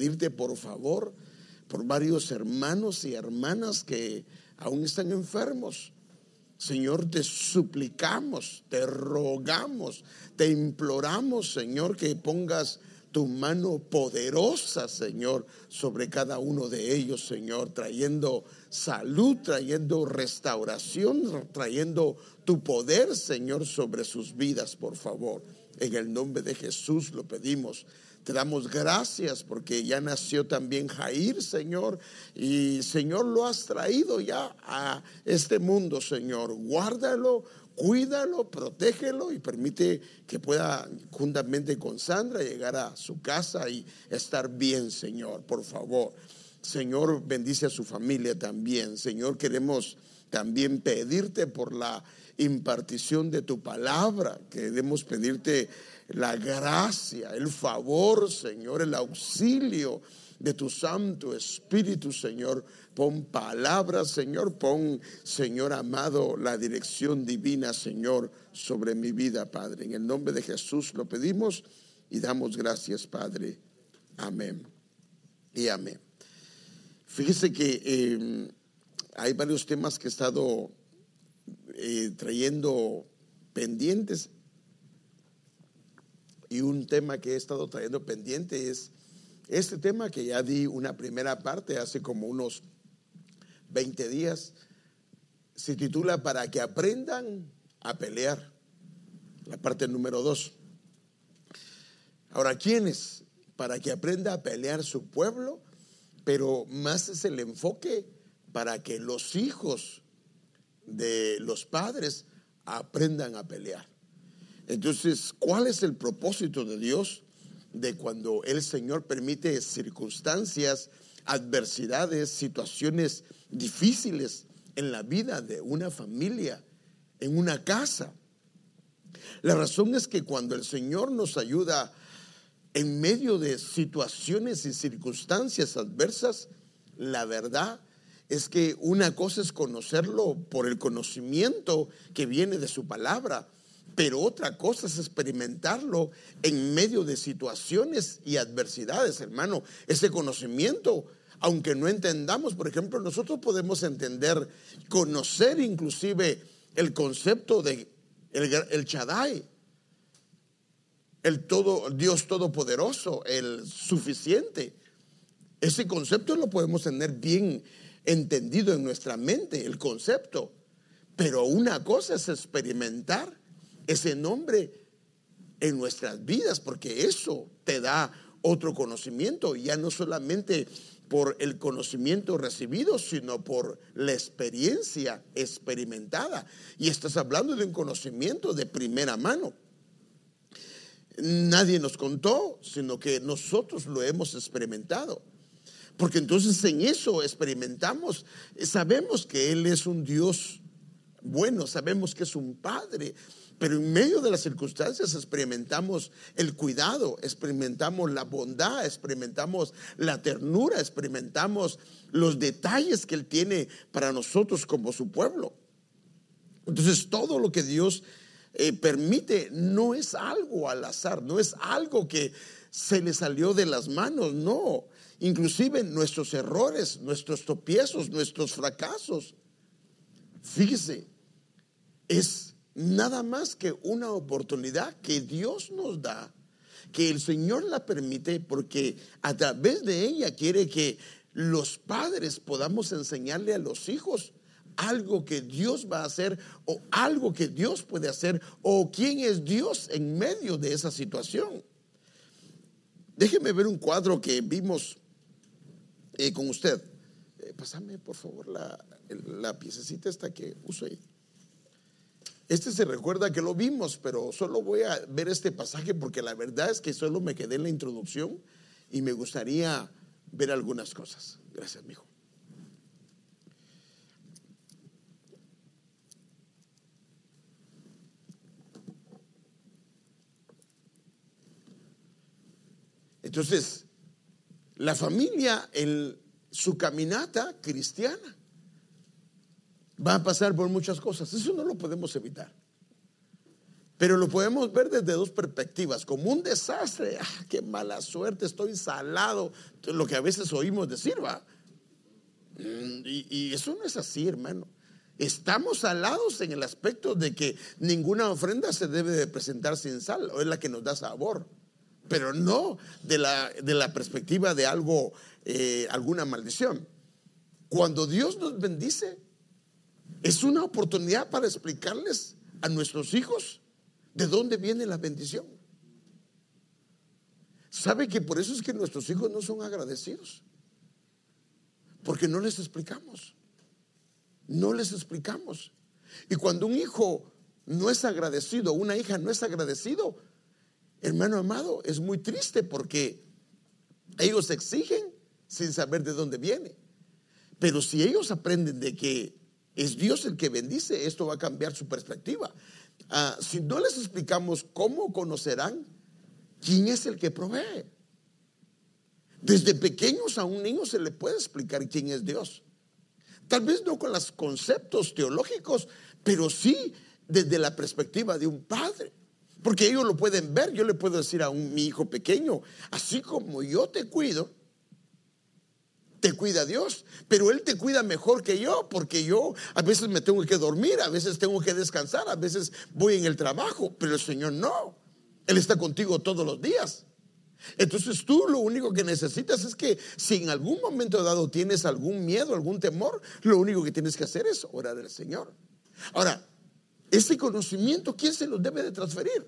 pedirte por favor por varios hermanos y hermanas que aún están enfermos. Señor, te suplicamos, te rogamos, te imploramos, Señor, que pongas tu mano poderosa, Señor, sobre cada uno de ellos, Señor, trayendo salud, trayendo restauración, trayendo tu poder, Señor, sobre sus vidas, por favor. En el nombre de Jesús lo pedimos. Damos gracias porque ya nació también Jair, Señor, y Señor lo has traído ya a este mundo, Señor. Guárdalo, cuídalo, protégelo y permite que pueda juntamente con Sandra llegar a su casa y estar bien, Señor, por favor. Señor, bendice a su familia también. Señor, queremos también pedirte por la impartición de tu palabra. Queremos pedirte la gracia, el favor, Señor, el auxilio de tu Santo Espíritu, Señor. Pon palabras, Señor. Pon, Señor amado, la dirección divina, Señor, sobre mi vida, Padre. En el nombre de Jesús lo pedimos y damos gracias, Padre. Amén. Y amén. Fíjese que em, hay varios temas que he estado eh, trayendo pendientes y un tema que he estado trayendo pendiente es este tema que ya di una primera parte hace como unos 20 días. Se titula Para que aprendan a pelear. La parte número dos. Ahora, ¿quiénes? Para que aprenda a pelear su pueblo, pero más es el enfoque para que los hijos de los padres aprendan a pelear. Entonces, ¿cuál es el propósito de Dios de cuando el Señor permite circunstancias, adversidades, situaciones difíciles en la vida de una familia, en una casa? La razón es que cuando el Señor nos ayuda en medio de situaciones y circunstancias adversas, la verdad es que una cosa es conocerlo por el conocimiento que viene de su palabra, pero otra cosa es experimentarlo en medio de situaciones y adversidades, hermano. Ese conocimiento, aunque no entendamos, por ejemplo, nosotros podemos entender, conocer inclusive el concepto de el, el el todo, Dios todopoderoso, el suficiente. Ese concepto lo podemos tener bien entendido en nuestra mente, el concepto. Pero una cosa es experimentar ese nombre en nuestras vidas, porque eso te da otro conocimiento, ya no solamente por el conocimiento recibido, sino por la experiencia experimentada. Y estás hablando de un conocimiento de primera mano. Nadie nos contó, sino que nosotros lo hemos experimentado. Porque entonces en eso experimentamos, sabemos que Él es un Dios bueno, sabemos que es un Padre, pero en medio de las circunstancias experimentamos el cuidado, experimentamos la bondad, experimentamos la ternura, experimentamos los detalles que Él tiene para nosotros como su pueblo. Entonces todo lo que Dios eh, permite no es algo al azar, no es algo que se le salió de las manos, no. Inclusive nuestros errores, nuestros tropiezos, nuestros fracasos. Fíjese, es nada más que una oportunidad que Dios nos da, que el Señor la permite porque a través de ella quiere que los padres podamos enseñarle a los hijos algo que Dios va a hacer o algo que Dios puede hacer o quién es Dios en medio de esa situación. Déjeme ver un cuadro que vimos con usted. Eh, pásame por favor la, la piececita esta que uso ahí. Este se recuerda que lo vimos, pero solo voy a ver este pasaje porque la verdad es que solo me quedé en la introducción y me gustaría ver algunas cosas. Gracias, mijo. Entonces, la familia en su caminata cristiana va a pasar por muchas cosas. Eso no lo podemos evitar. Pero lo podemos ver desde dos perspectivas, como un desastre, ah, qué mala suerte, estoy salado, lo que a veces oímos decir, va. Mm, y, eso no es así, hermano. Estamos salados en el aspecto de que ninguna ofrenda se debe de presentar sin sal, o es la que nos da sabor, pero no de la, de la perspectiva de algo, eh, alguna maldición. Cuando Dios nos bendice, es una oportunidad para explicarles a nuestros hijos de dónde viene la bendición. ¿Sabe que por eso es que nuestros hijos no son agradecidos? Porque no les explicamos. No les explicamos. Y cuando un hijo no es agradecido, una hija no es agradecido, hermano amado, es muy triste porque ellos exigen sin saber de dónde viene. Pero si ellos aprenden de que es Dios el que bendice, esto va a cambiar su perspectiva. Ah, si no les explicamos cómo conocerán quién es el que provee. Desde pequeños a un niño se le puede explicar quién es Dios. Tal vez no con los conceptos teológicos, pero sí desde la perspectiva de un padre. Porque ellos lo pueden ver. Yo le puedo decir a un, mi hijo pequeño, así como yo te cuido, te cuida Dios, pero Él te cuida mejor que yo, porque yo a veces me tengo que dormir, a veces tengo que descansar, a veces voy en el trabajo, pero el Señor no. Él está contigo todos los días. Entonces tú lo único que necesitas es que si en algún momento dado tienes algún miedo, algún temor, lo único que tienes que hacer es orar al Señor. Ahora, ese conocimiento, ¿quién se lo debe de transferir?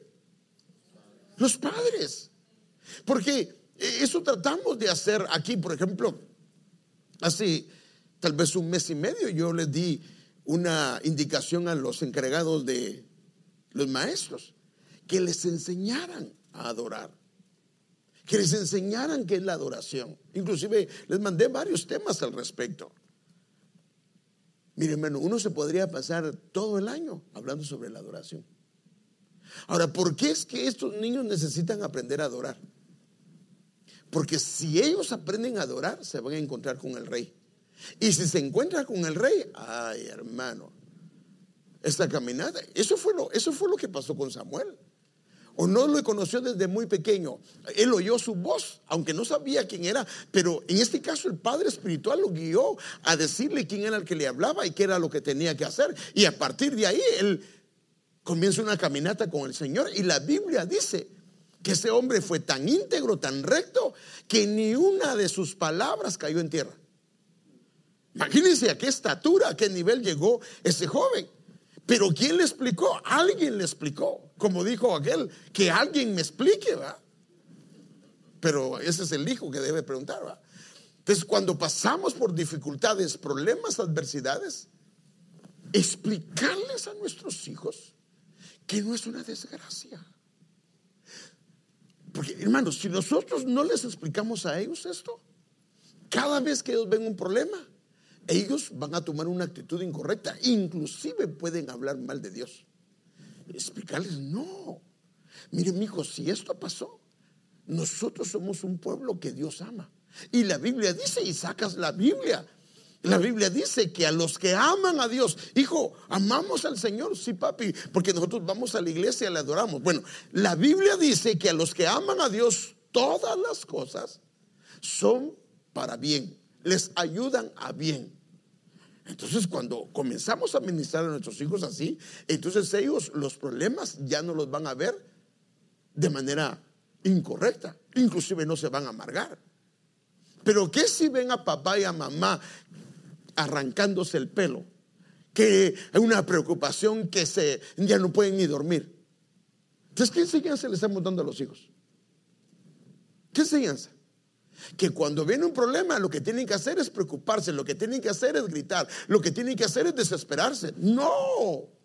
Los padres. Porque eso tratamos de hacer aquí, por ejemplo, hace tal vez un mes y medio yo les di una indicación a los encargados de los maestros, que les enseñaran a adorar que les enseñaran qué es la adoración. Inclusive les mandé varios temas al respecto. Miren, hermano, uno se podría pasar todo el año hablando sobre la adoración. Ahora, ¿por qué es que estos niños necesitan aprender a adorar? Porque si ellos aprenden a adorar, se van a encontrar con el rey. Y si se encuentran con el rey, ay hermano, esta caminata, eso fue lo, eso fue lo que pasó con Samuel o no lo conoció desde muy pequeño. Él oyó su voz, aunque no sabía quién era, pero en este caso el Padre Espiritual lo guió a decirle quién era el que le hablaba y qué era lo que tenía que hacer. Y a partir de ahí él comienza una caminata con el Señor y la Biblia dice que ese hombre fue tan íntegro, tan recto, que ni una de sus palabras cayó en tierra. Imagínense a qué estatura, a qué nivel llegó ese joven. Pero ¿quién le explicó? Alguien le explicó. Como dijo aquel, que alguien me explique, ¿va? Pero ese es el hijo que debe preguntar, ¿va? Entonces, cuando pasamos por dificultades, problemas, adversidades, explicarles a nuestros hijos que no es una desgracia. Porque, hermanos, si nosotros no les explicamos a ellos esto, cada vez que ellos ven un problema, ellos van a tomar una actitud incorrecta, inclusive pueden hablar mal de Dios. Explicarles, no. Miren, mi hijo, si esto pasó, nosotros somos un pueblo que Dios ama. Y la Biblia dice, y sacas la Biblia. La Biblia dice que a los que aman a Dios, hijo, amamos al Señor, sí, papi, porque nosotros vamos a la iglesia y le adoramos. Bueno, la Biblia dice que a los que aman a Dios, todas las cosas son para bien les ayudan a bien. Entonces, cuando comenzamos a ministrar a nuestros hijos así, entonces ellos los problemas ya no los van a ver de manera incorrecta, inclusive no se van a amargar. Pero ¿qué si ven a papá y a mamá arrancándose el pelo? Que hay una preocupación que se, ya no pueden ni dormir. Entonces, ¿qué enseñanza le estamos dando a los hijos? ¿Qué enseñanza? Que cuando viene un problema lo que tienen que hacer es preocuparse, lo que tienen que hacer es gritar, lo que tienen que hacer es desesperarse. No.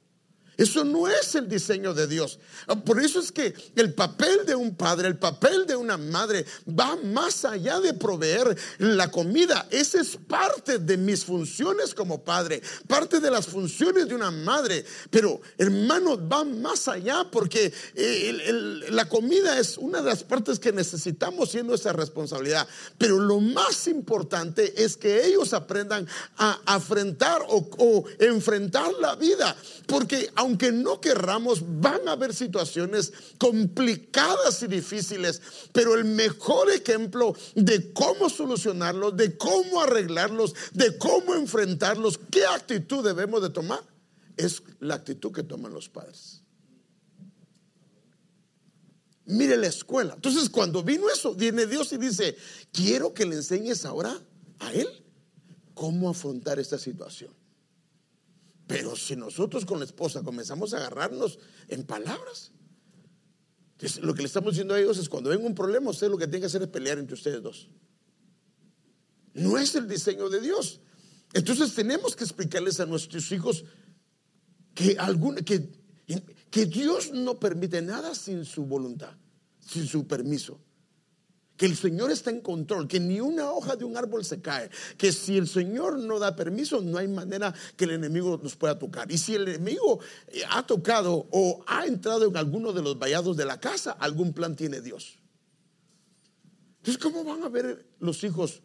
Eso no es el diseño de Dios. Por eso es que el papel de un padre, el papel de una madre va más allá de proveer la comida. Esa es parte de mis funciones como padre, parte de las funciones de una madre. Pero hermanos, va más allá porque eh, la comida es una de las partes que necesitamos siendo esa responsabilidad. Pero lo más importante es que ellos aprendan a afrontar o, o enfrentar la vida. Porque aunque no querramos, van a haber situaciones complicadas y difíciles, pero el mejor ejemplo de cómo solucionarlos, de cómo arreglarlos, de cómo enfrentarlos, qué actitud debemos de tomar, es la actitud que toman los padres. Mire la escuela. Entonces, cuando vino eso, viene Dios y dice, quiero que le enseñes ahora a Él cómo afrontar esta situación. Pero si nosotros con la esposa comenzamos a agarrarnos en palabras, lo que le estamos diciendo a ellos es cuando ven un problema, usted lo que tiene que hacer es pelear entre ustedes dos. No es el diseño de Dios. Entonces tenemos que explicarles a nuestros hijos que Dios no permite nada sin su voluntad, sin su permiso que el Señor está en control, que ni una hoja de un árbol se cae, que si el Señor no da permiso, no hay manera que el enemigo nos pueda tocar. Y si el enemigo eh, ha tocado o ha entrado en alguno de los vallados de la casa, algún plan tiene Dios. Entonces, ¿cómo van a ver los hijos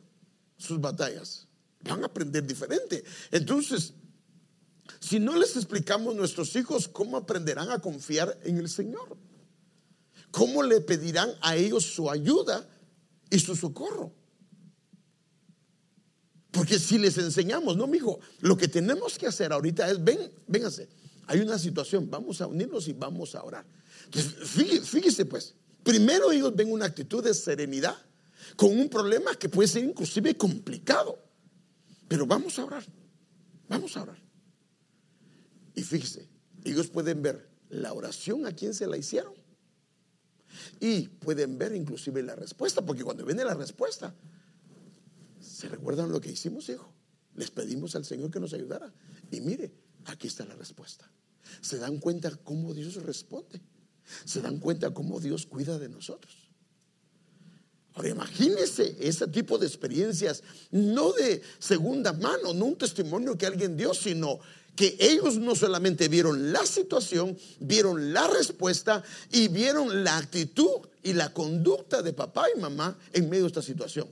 sus batallas? Van a aprender diferente. Entonces, si no les explicamos a nuestros hijos, ¿cómo aprenderán a confiar en el Señor? ¿Cómo le pedirán a ellos su ayuda y su socorro. Porque si les enseñamos, no, mijo, lo que tenemos que hacer ahorita es, ven, véngase, hay una situación, vamos a unirnos y vamos a orar. Entonces, fíjese, pues, primero ellos ven una actitud de serenidad con un problema que puede ser inclusive complicado, pero vamos a orar, vamos a orar. Y fíjese, ellos pueden ver la oración a quien se la hicieron y pueden ver inclusive la respuesta, porque cuando viene la respuesta, ¿se recuerdan lo que hicimos, hijo? Les pedimos al Señor que nos ayudara. Y mire, aquí está la respuesta. Se dan cuenta cómo Dios responde. Se dan cuenta cómo Dios cuida de nosotros. Ahora imagínense ese tipo de experiencias, no de segunda mano, no un testimonio que alguien dio, sino que ellos no solamente vieron la situación, vieron la respuesta y vieron la actitud y la conducta de papá y mamá en medio de esta situación.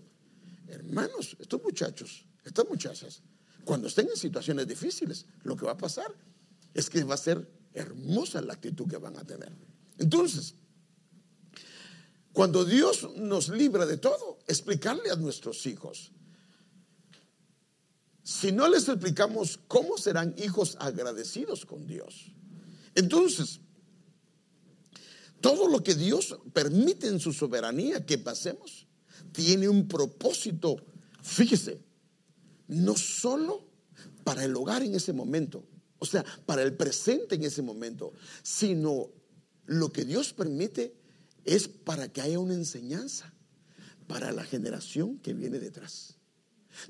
Hermanos, estos muchachos, estas muchachas, cuando estén en situaciones difíciles, lo que va a pasar es que va a ser hermosa la actitud que van a tener. Entonces, cuando Dios nos libra de todo, explicarle a nuestros hijos si no les explicamos cómo serán hijos agradecidos con Dios. Entonces, todo lo que Dios permite en su soberanía que pasemos tiene un propósito, fíjese, no solo para el hogar en ese momento, o sea, para el presente en ese momento, sino lo que Dios permite es para que haya una enseñanza para la generación que viene detrás.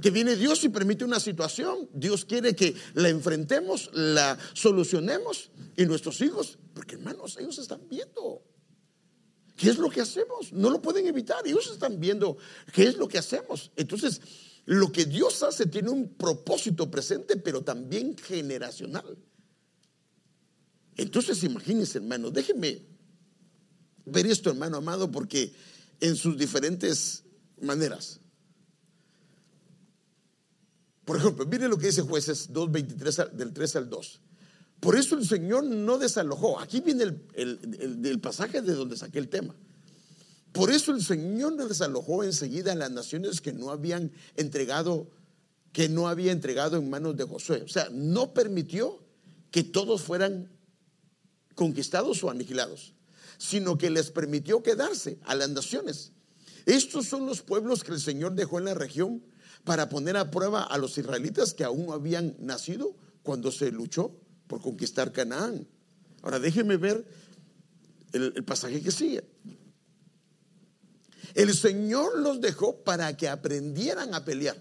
Que viene Dios y permite una situación. Dios quiere que la enfrentemos, la solucionemos. Y nuestros hijos, porque hermanos, ellos están viendo. ¿Qué es lo que hacemos? No lo pueden evitar. Ellos están viendo qué es lo que hacemos. Entonces, lo que Dios hace tiene un propósito presente, pero también generacional. Entonces, imagínense, hermano, déjenme ver esto, hermano amado, porque en sus diferentes maneras. Por ejemplo, mire lo que dice jueces 2.23 del 3 al 2. Por eso el Señor no desalojó. Aquí viene el, pasaje de donde saqué el tema. Por eso el Señor no desalojó enseguida a las naciones que no habían entregado, que no había entregado en manos de Josué. O sea, no permitió que todos fueran conquistados o aniquilados, sino que les permitió quedarse a las naciones. Estos son los pueblos que el Señor dejó en la región para poner a prueba a los israelitas que aún no habían nacido cuando se luchó por conquistar Canaán. Ahora déjenme ver el, el pasaje que sigue. El Señor los dejó para que aprendieran a pelear.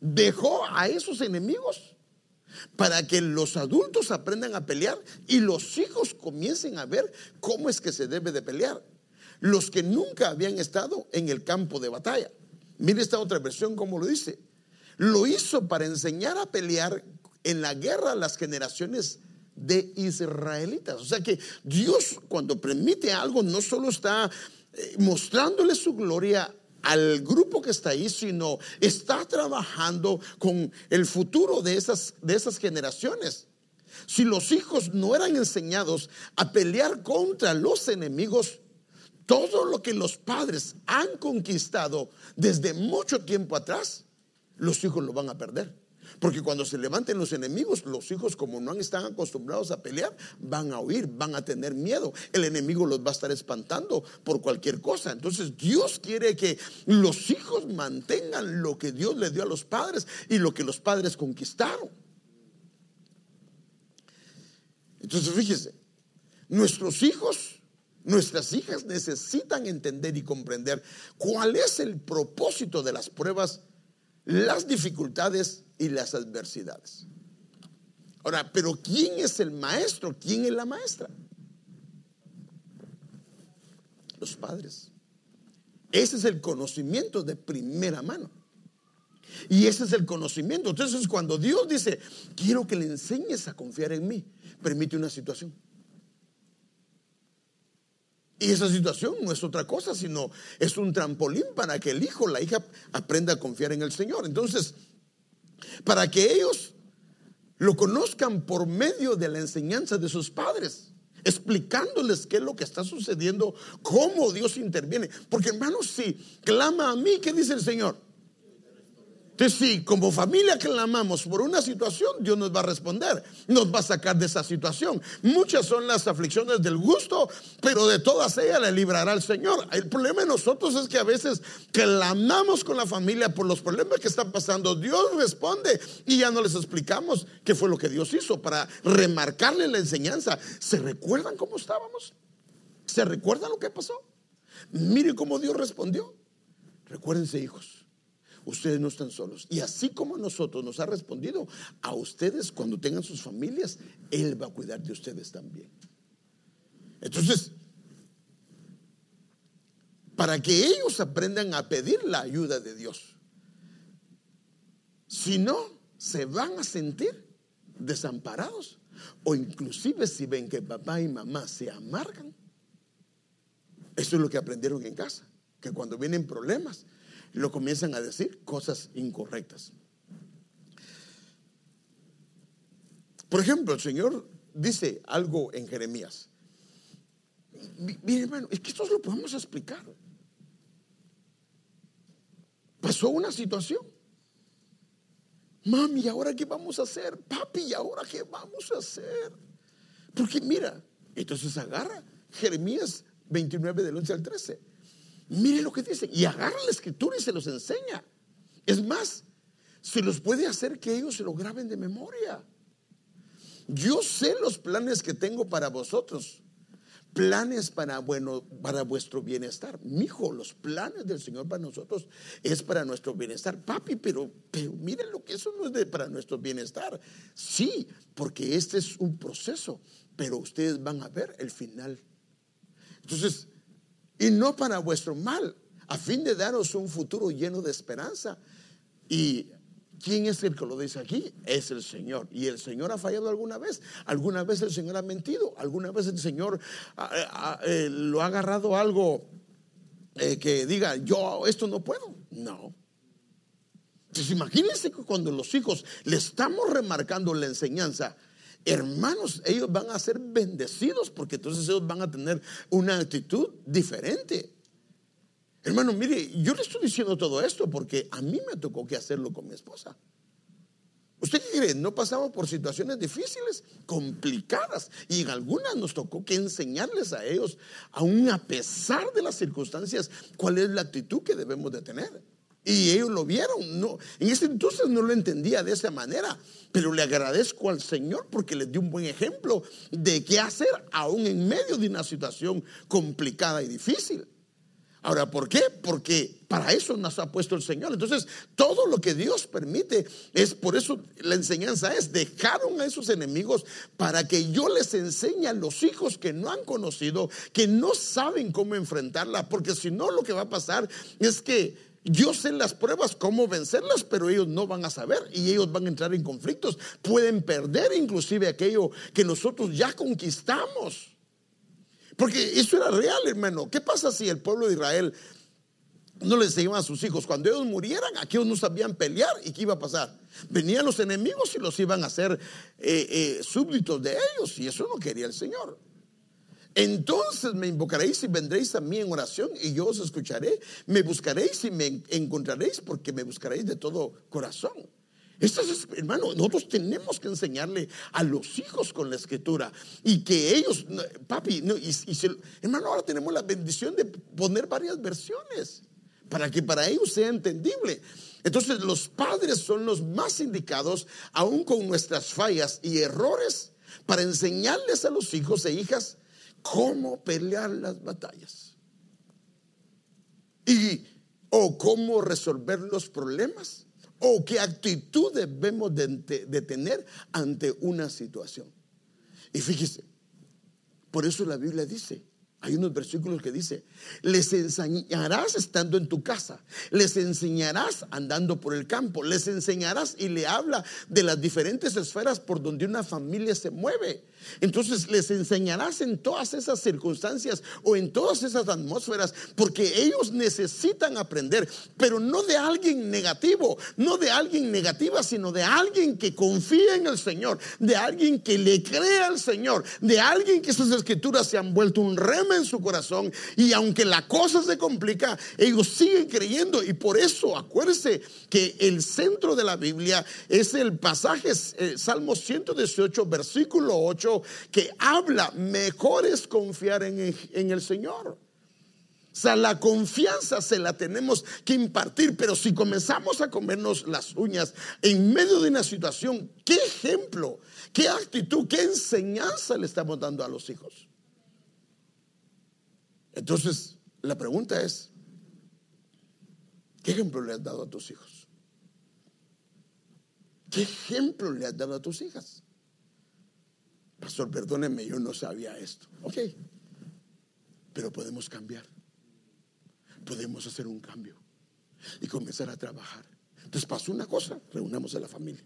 Dejó a esos enemigos para que los adultos aprendan a pelear y los hijos comiencen a ver cómo es que se debe de pelear. Los que nunca habían estado en el campo de batalla. Mire esta otra versión como lo dice. Lo hizo para enseñar a pelear en la guerra a las generaciones de israelitas. O sea que Dios cuando permite algo no solo está eh, mostrándole su gloria al grupo que está ahí, sino está trabajando con el futuro de esas, de esas generaciones. Si los hijos no eran enseñados a pelear contra los enemigos, todo lo que los padres han conquistado desde mucho tiempo atrás, los hijos lo van a perder. Porque cuando se levanten los enemigos, los hijos como no están acostumbrados a pelear, van a huir, van a tener miedo. El enemigo los va a estar espantando por cualquier cosa. Entonces Dios quiere que los hijos mantengan lo que Dios le dio a los padres y lo que los padres conquistaron. Entonces fíjese, nuestros hijos Nuestras hijas necesitan entender y comprender cuál es el propósito de las pruebas, las dificultades y las adversidades. Ahora, pero ¿quién es el maestro? ¿Quién es la maestra? Los padres. Ese es el conocimiento de primera mano. Y ese es el conocimiento. Entonces, cuando Dios dice, quiero que le enseñes a confiar en mí, permite una situación. Y esa situación no es otra cosa, sino es un trampolín para que el hijo, la hija, aprenda a confiar en el Señor. Entonces, para que ellos lo conozcan por medio de la enseñanza de sus padres, explicándoles qué es lo que está sucediendo, cómo Dios interviene. Porque hermanos, si clama a mí, ¿qué dice el Señor? Entonces, si como familia clamamos por una situación, Dios nos va a responder, nos va a sacar de esa situación. Muchas son las aflicciones del gusto, pero de todas ellas le librará el Señor. El problema de nosotros es que a veces clamamos con la familia por los problemas que están pasando. Dios responde y ya no les explicamos qué fue lo que Dios hizo para remarcarle la enseñanza. ¿Se recuerdan cómo estábamos? ¿Se recuerdan lo que pasó? Mire cómo Dios respondió. Recuérdense, hijos ustedes no están solos. Y así como a nosotros nos ha respondido, a ustedes cuando tengan sus familias, Él va a cuidar de ustedes también. Entonces, para que ellos aprendan a pedir la ayuda de Dios. Si no, se van a sentir desamparados. O inclusive si ven que papá y mamá se amargan. Eso es lo que aprendieron en casa. Que cuando vienen problemas, lo comienzan a decir cosas incorrectas. Por ejemplo, el Señor dice algo en Jeremías. Mire, hermano, es que esto lo podemos explicar. Pasó una situación. Mami, ¿y ahora qué vamos a hacer? Papi, ¿y ahora qué vamos a hacer? Porque mira, entonces agarra Jeremías 29 del 11 al 13. Mire lo que dice. Y agarra la escritura y se los enseña. Es más, se los puede hacer que ellos se lo graben de memoria. Yo sé los planes que tengo para vosotros. Planes para, bueno, para vuestro bienestar. Mi hijo, los planes del Señor para nosotros es para nuestro bienestar. Papi, pero, pero miren lo que eso no es de, para nuestro bienestar. Sí, porque este es un proceso, pero ustedes van a ver el final. Entonces, y no para vuestro mal, a fin de daros un futuro lleno de esperanza. ¿Y quién es el que lo dice aquí? Es el Señor. ¿Y el Señor ha fallado alguna vez? ¿Alguna vez el Señor ha mentido? ¿Alguna vez el Señor eh, lo ha agarrado algo eh, que diga, yo esto no puedo? No. Entonces imagínense que cuando los hijos le estamos remarcando la enseñanza, hermanos, ellos van a ser bendecidos porque entonces ellos van a tener una actitud diferente. Hermano, mire, yo le estoy diciendo todo esto porque a mí me tocó que hacerlo con mi esposa. ¿Usted qué cree? No pasamos por situaciones difíciles, complicadas, y en algunas nos tocó que enseñarles a ellos, aún a pesar de las circunstancias, cuál es la actitud que debemos de tener. Y ellos lo vieron. No, en ese entonces no lo entendía de esa manera. Pero le agradezco al Señor porque les dio un buen ejemplo de qué hacer aún en medio de una situación complicada y difícil. Ahora, ¿por qué? Porque para eso nos ha puesto el Señor. Entonces, todo lo que Dios permite es por eso la enseñanza es dejaron a esos enemigos para que yo les enseñe a los hijos que no han conocido, que no saben cómo enfrentarla, porque si no lo que va a pasar es que yo sé las pruebas, cómo vencerlas, pero ellos no van a saber y ellos van a entrar en conflictos. Pueden perder inclusive aquello que nosotros ya conquistamos. Porque eso era real, hermano. ¿Qué pasa si el pueblo de Israel no les enseñaban a sus hijos. Cuando ellos murieran, aquellos no sabían pelear y qué iba a pasar. Venían los enemigos y los iban a hacer eh, eh, súbditos de ellos y eso no quería el Señor. Entonces me invocaréis y vendréis a mí en oración y yo os escucharé. Me buscaréis y me encontraréis porque me buscaréis de todo corazón. Esto es, hermano, nosotros tenemos que enseñarle a los hijos con la escritura y que ellos, papi, hermano, ahora tenemos la bendición de poner varias versiones para que para ellos sea entendible. Entonces los padres son los más indicados, aún con nuestras fallas y errores, para enseñarles a los hijos e hijas cómo pelear las batallas. Y o cómo resolver los problemas o qué actitud debemos de, tener ante una situación. Y fíjese, por eso la Biblia dice, hay unos versículos que dice, les enseñarás estando en tu casa, les enseñarás andando por el campo, les enseñarás y le habla de las diferentes esferas por donde una familia se mueve. Entonces les enseñarás en todas esas circunstancias o en todas esas atmósferas, porque ellos necesitan aprender, pero no de alguien negativo, no de alguien negativa, sino de alguien que confía en el Señor, de alguien que le crea al Señor, de alguien que sus escrituras se han vuelto un rema en su corazón y aunque la cosa se complica, ellos siguen creyendo. Y por eso acuérdese que el centro de la Biblia es el pasaje eh, Salmo 118 versículo 8 que habla, mejor es confiar en, en el Señor. O sea, la confianza se la tenemos que impartir, pero si comenzamos a comernos las uñas en medio de una situación, ¿qué ejemplo, qué actitud, qué enseñanza le estamos dando a los hijos? Entonces, la pregunta es, ¿qué ejemplo le has dado a tus hijos? ¿Qué ejemplo le has dado a tus hijas? Pastor, perdóneme, yo no sabía esto. Ok, pero podemos cambiar. Podemos hacer un cambio y comenzar a trabajar. Entonces pasó una cosa, reunamos a la familia.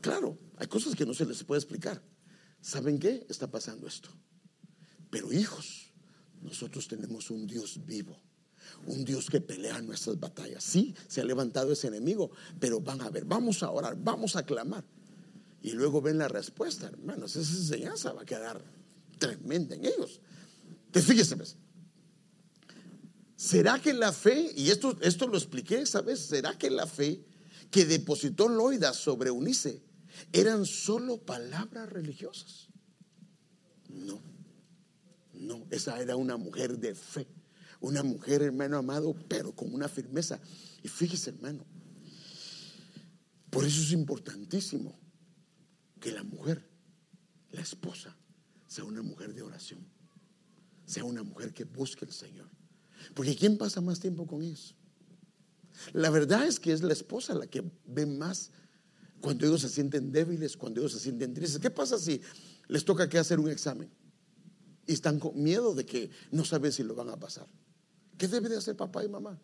Claro, hay cosas que no se les puede explicar. ¿Saben qué? Está pasando esto. Pero hijos, nosotros tenemos un Dios vivo. Un Dios que pelea nuestras batallas. Sí, se ha levantado ese enemigo, pero van a ver, vamos a orar, vamos a clamar y luego ven la respuesta, hermanos. Esa enseñanza va a quedar tremenda en ellos. Entonces, fíjese, pues, ¿será que la fe, y esto, esto lo expliqué esa vez, ¿será que la fe que depositó Loida sobre Unice eran solo palabras religiosas? No, no, esa era una mujer de fe, una mujer, hermano amado, pero con una firmeza. Y fíjese, hermano, por eso es importantísimo que la mujer, la esposa, sea una mujer de oración, sea una mujer que busque al Señor. Porque ¿quién pasa más tiempo con ellos? La verdad es que es la esposa la que ve más cuando ellos se sienten débiles, cuando ellos se sienten tristes. ¿Qué pasa si les toca que hacer un examen y están con miedo de que no saben si lo van a pasar? ¿Qué debe de hacer papá y mamá?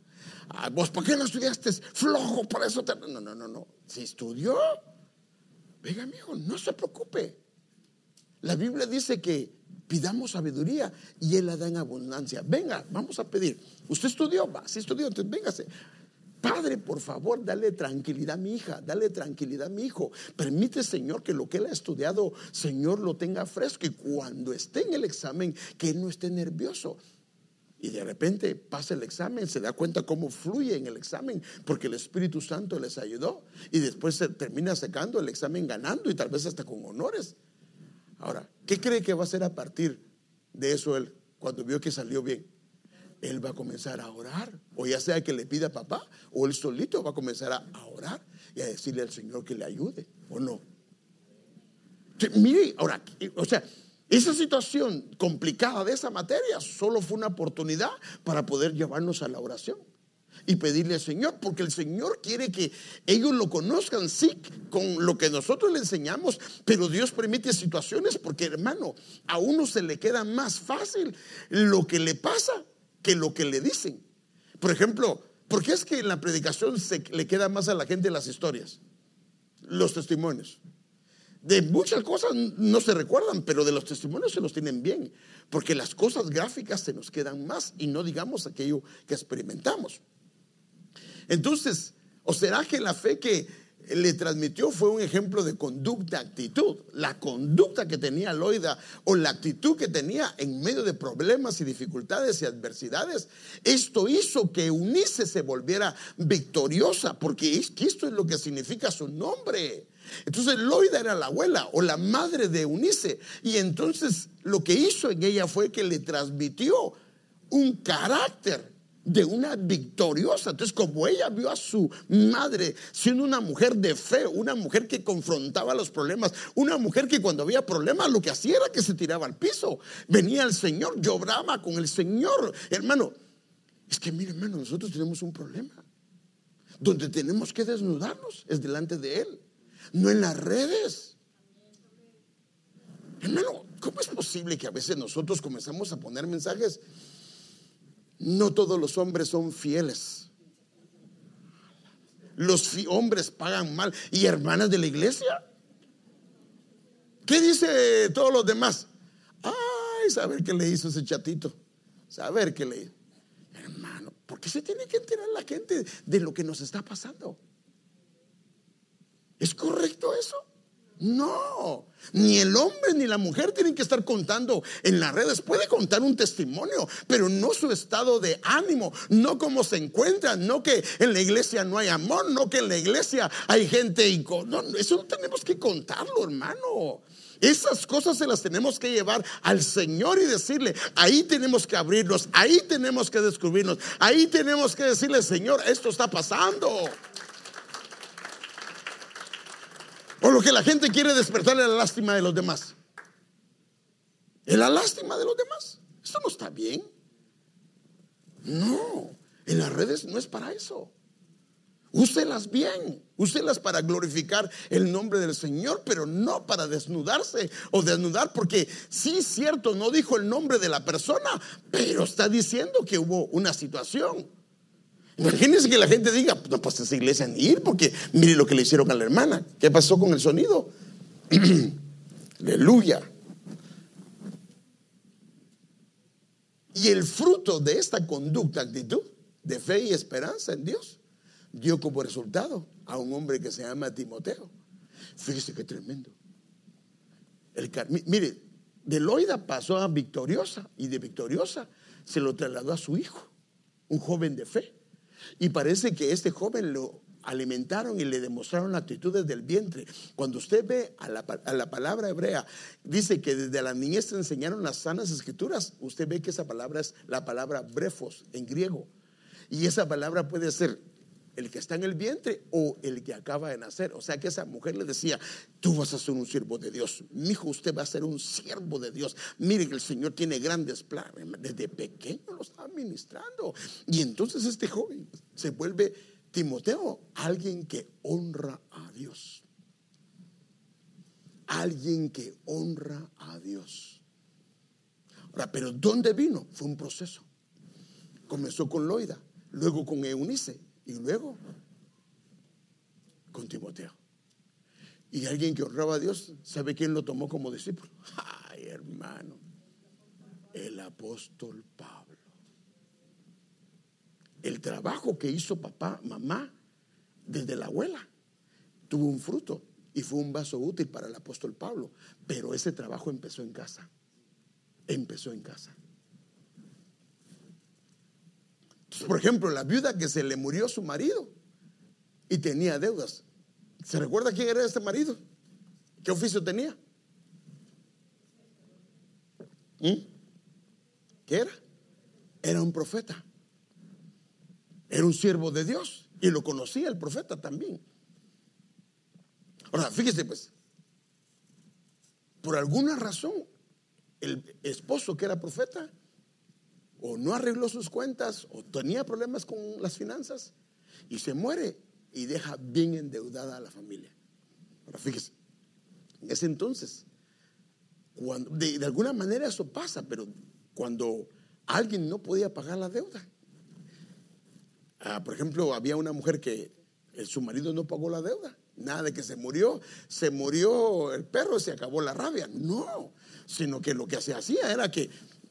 Ah, ¿Vos por qué no estudiaste? Flojo, por eso te... No, no, no, no. Si estudió, Venga, amigo, no se preocupe. La Biblia dice que pidamos sabiduría y Él la da en abundancia. Venga, vamos a pedir. Usted estudió, va, sí estudió, entonces véngase. Padre, por favor, dale tranquilidad a mi hija, dale tranquilidad a mi hijo. Permite, Señor, que lo que él ha estudiado, Señor, lo tenga fresco y cuando esté en el examen, que él no esté nervioso. Y de repente pasa el examen, se da cuenta cómo fluye en el examen, porque el Espíritu Santo les ayudó. Y después se termina secando el examen ganando y tal vez hasta con honores. Ahora, ¿qué cree que va a hacer a partir de eso él cuando vio que salió bien? Él va a comenzar a orar, o ya sea que le pida a papá, o él solito va a comenzar a, orar y a decirle al Señor que le ayude, ¿o no? mire, ahora, o sea, esa situación complicada de esa materia solo fue una oportunidad para poder llevarnos a la oración y pedirle al Señor, porque el Señor quiere que ellos lo conozcan, sí, con lo que nosotros le enseñamos, pero Dios permite situaciones porque, hermano, a uno se le queda más fácil lo que le pasa que lo que le dicen. Por ejemplo, ¿por qué es que en la predicación se le queda más a la gente las historias, los testimonios? De muchas cosas no se recuerdan, pero de los testimonios se los tienen bien, porque las cosas gráficas se nos quedan más y no digamos aquello que experimentamos. Entonces, ¿o será que la fe que le transmitió fue un ejemplo de conducta, actitud. La conducta que tenía Loida o la actitud que tenía en medio de problemas y dificultades y adversidades, esto hizo que Eunice se volviera victoriosa, porque esto es lo que significa su nombre. Entonces Loida era la abuela o la madre de Eunice. Y entonces lo que hizo en ella fue que le transmitió un carácter de una victoriosa. Entonces, como ella vio a su madre siendo una mujer de fe, una mujer que confrontaba los problemas, una mujer que cuando había problemas lo que hacía era que se tiraba al piso. Venía el Señor, lloraba con el Señor. Hermano, es que mire, hermano, nosotros tenemos un problema. Donde tenemos que desnudarnos es delante de Él, no en las redes. Hermano, ¿cómo es posible que a veces nosotros comenzamos a poner mensajes? No todos los hombres son fieles. Los hombres pagan mal. ¿Y hermanas de la iglesia? ¿Qué dice todos los demás? Ay, saber qué le hizo ese chatito. Saber qué le hizo. Hermano, ¿por qué se tiene que enterar la gente de lo que nos está pasando? ¿Es correcto eso? No, ni el hombre ni la mujer tienen que estar contando en las redes. Puede contar un testimonio, pero no su estado de ánimo, no cómo se encuentran, no que en la iglesia no hay amor, no que en la iglesia hay gente. Y no, eso no tenemos que contarlo, hermano. Esas cosas se las tenemos que llevar al Señor y decirle, ahí tenemos que abrirnos, ahí tenemos que descubrirnos, ahí tenemos que decirle, Señor, esto está pasando. O lo que la gente quiere despertarle la lástima de los demás. Es la lástima de los demás. Eso no está bien. No, en las redes no es para eso. Úselas bien, úselas para glorificar el nombre del Señor, pero no para desnudarse o desnudar, porque sí cierto, no dijo el nombre de la persona, pero está diciendo que hubo una situación. Imagínense que la gente diga, no pues esa iglesia ni ir porque mire lo que le hicieron a la hermana. ¿Qué pasó con el sonido? Aleluya. Y el fruto de esta conducta, actitud de fe y esperanza en Dios, dio como resultado a un hombre que se llama Timoteo. Fíjese qué tremendo. El, mire, de Loida pasó a Victoriosa y de Victoriosa se lo trasladó a su hijo, un joven de fe. Y parece que este joven lo alimentaron y le demostraron actitudes del vientre. Cuando usted ve a la, palabra hebrea, dice que desde la niñez te enseñaron las sanas escrituras. Usted ve que esa palabra es la palabra brefos en griego. Y esa palabra puede ser el que está en el vientre o el que acaba de nacer. O sea que esa mujer le decía, tú vas a ser un siervo de Dios. Mi hijo, usted va a ser un siervo de Dios. Mire que el Señor tiene grandes planes. Desde pequeño lo estaba ministrando. Y entonces este joven se vuelve Timoteo, alguien que honra a Dios. Alguien que honra a Dios. Ahora, pero ¿dónde vino? Fue un proceso. Comenzó con Loida, luego con Eunice, y luego con Timoteo. Y alguien que honraba a Dios, ¿sabe quién lo tomó como discípulo? Ay, hermano, el apóstol Pablo. El trabajo que hizo papá, mamá, desde la abuela, tuvo un fruto y fue un vaso útil para el apóstol Pablo. Pero ese trabajo empezó en casa. Empezó en casa. Por ejemplo, la viuda que se le murió su marido y tenía deudas. ¿Se recuerda quién era este marido? ¿Qué oficio tenía? ¿Mm? ¿Qué era? Era un profeta. Era un siervo de Dios. Y lo conocía el profeta también. Ahora, fíjese pues, por alguna razón, el esposo que era profeta o no arregló sus cuentas o tenía problemas con las finanzas y se muere y deja bien endeudada a la familia. Ahora fíjese, en ese entonces, cuando, de, alguna manera eso pasa, pero cuando alguien no podía pagar la deuda, ah, por ejemplo, había una mujer que su marido no pagó la deuda. Nada de que se murió, se murió el perro se acabó la rabia. No, sino que lo que se hacía era que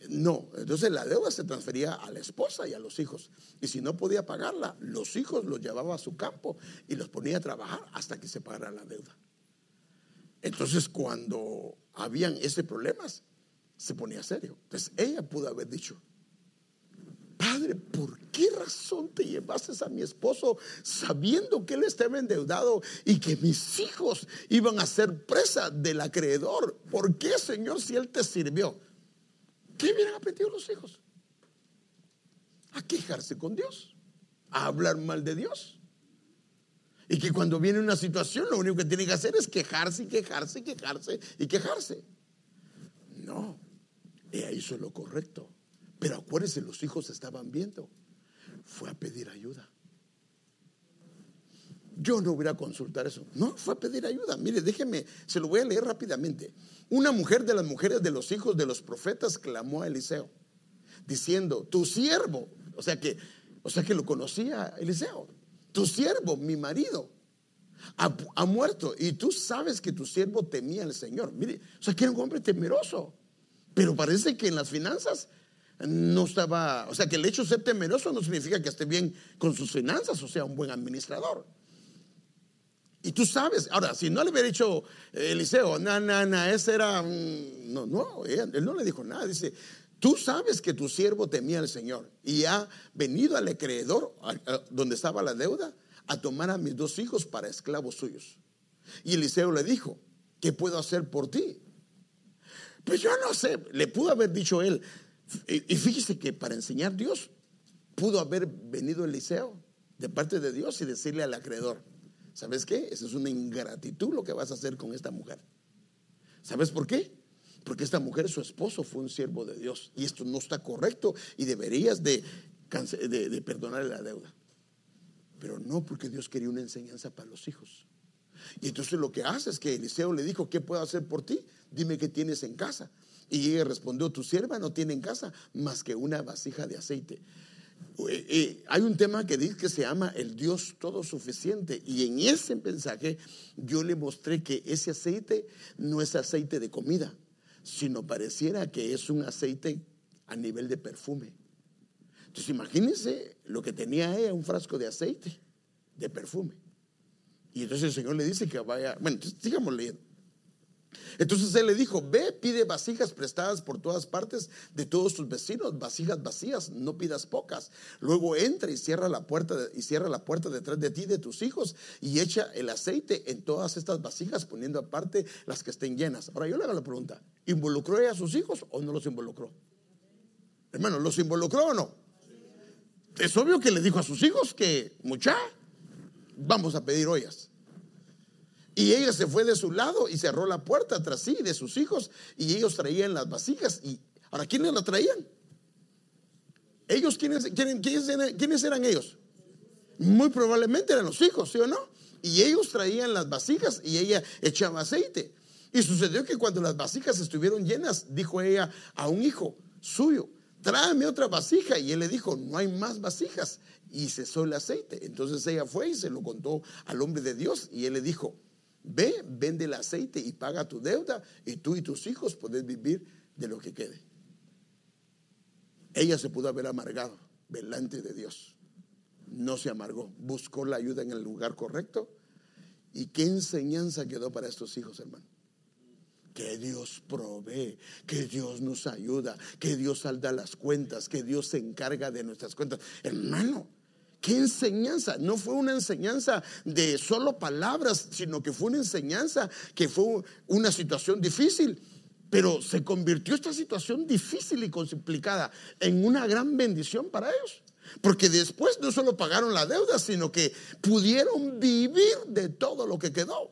no, entonces la deuda se transfería a la esposa y a los hijos. Y si no podía pagarla, los hijos los llevaba a su campo y los ponía a trabajar hasta que se pagara la deuda. Entonces cuando habían ese problemas, se ponía serio. Entonces ella pudo haber dicho, Padre, ¿por qué razón te llevaste a mi esposo sabiendo que él estaba endeudado y que mis hijos iban a ser presa del acreedor? ¿Por qué, Señor, si él te sirvió? ¿Qué hubieran aprendido los hijos? A quejarse con Dios, a hablar mal de Dios. Y que cuando viene una situación lo único que tiene que hacer es quejarse y quejarse y quejarse y quejarse. No, ella hizo lo correcto. Pero acuérdense, los hijos estaban viendo. Fue a pedir ayuda. Yo no voy a consultar eso. No, fue a pedir ayuda. Mire, déjeme, se lo voy a leer rápidamente. Una mujer de las mujeres de los hijos de los profetas clamó a Eliseo, diciendo, tu siervo, o sea que, o sea que lo conocía Eliseo, tu siervo, mi marido, ha, ha, muerto y tú sabes que tu siervo temía al Señor. Mire, o sea que era un hombre temeroso, pero parece que en las finanzas no estaba, o sea que el hecho de ser temeroso no significa que esté bien con sus finanzas o sea un buen administrador. Y tú sabes, ahora, si no le hubiera dicho eh, Eliseo, no, no, no, ese era, no, no, él, no le dijo nada, dice, tú sabes que tu siervo temía al Señor y ha venido al acreedor, donde estaba la deuda, a tomar a mis dos hijos para esclavos suyos. Y Eliseo le dijo, ¿qué puedo hacer por ti? Pues yo no sé, le pudo haber dicho él, y, fíjese que para enseñar Dios pudo haber venido Eliseo de parte de Dios y decirle al acreedor, ¿sabes qué? Eso es una ingratitud lo que vas a hacer con esta mujer. ¿Sabes por qué? Porque esta mujer, su esposo, fue un siervo de Dios y esto no está correcto y deberías de, de, de perdonarle la deuda. Pero no porque Dios quería una enseñanza para los hijos. Y entonces lo que hace es que Eliseo le dijo, ¿qué puedo hacer por ti? Dime qué tienes en casa. Y ella respondió, tu sierva no tiene en casa más que una vasija de aceite. Eh, eh, hay un tema que dice que se llama el Dios todo suficiente y en ese mensaje yo le mostré que ese aceite no es aceite de comida, sino pareciera que es un aceite a nivel de perfume. Entonces imagínense lo que tenía ella, un frasco de aceite, de perfume. Y entonces el Señor le dice que vaya, bueno, sigamos leyendo. Entonces él le dijo, ve, pide vasijas prestadas por todas partes de todos tus vecinos, vasijas vacías, no pidas pocas. Luego entra y cierra la puerta y cierra la puerta detrás de ti de tus hijos y echa el aceite en todas estas vasijas poniendo aparte las que estén llenas. Ahora yo le hago la pregunta, ¿involucró ella a sus hijos o no los involucró? Hermano, ¿los involucró o no? Es obvio que le dijo a sus hijos que, mucha, vamos a pedir ollas. Y ella se fue de su lado y cerró la puerta tras sí de sus hijos y ellos traían las vasijas. Y ahora, ¿quiénes la traían? Ellos, ¿quiénes, quiénes, eran ellos? Muy probablemente eran los hijos, ¿sí o no? Y ellos traían las vasijas y ella echaba aceite. Y sucedió que cuando las vasijas estuvieron llenas, dijo ella a un hijo suyo, tráeme otra vasija. Y él le dijo, no hay más vasijas. Y cesó el aceite. Entonces ella fue y se lo contó al hombre de Dios. Y él le dijo, Ve, vende el aceite y paga tu deuda y tú y tus hijos podés vivir de lo que quede. Ella se pudo haber amargado delante de Dios. No se amargó, buscó la ayuda en el lugar correcto. ¿Y qué enseñanza quedó para estos hijos, hermano? Que Dios provee, que Dios nos ayuda, que Dios salda las cuentas, que Dios se encarga de nuestras cuentas. Hermano, ¿Qué enseñanza? No fue una enseñanza de solo palabras, sino que fue una enseñanza que fue una situación difícil. Pero se convirtió esta situación difícil y complicada en una gran bendición para ellos. Porque después no solo pagaron la deuda, sino que pudieron vivir de todo lo que quedó.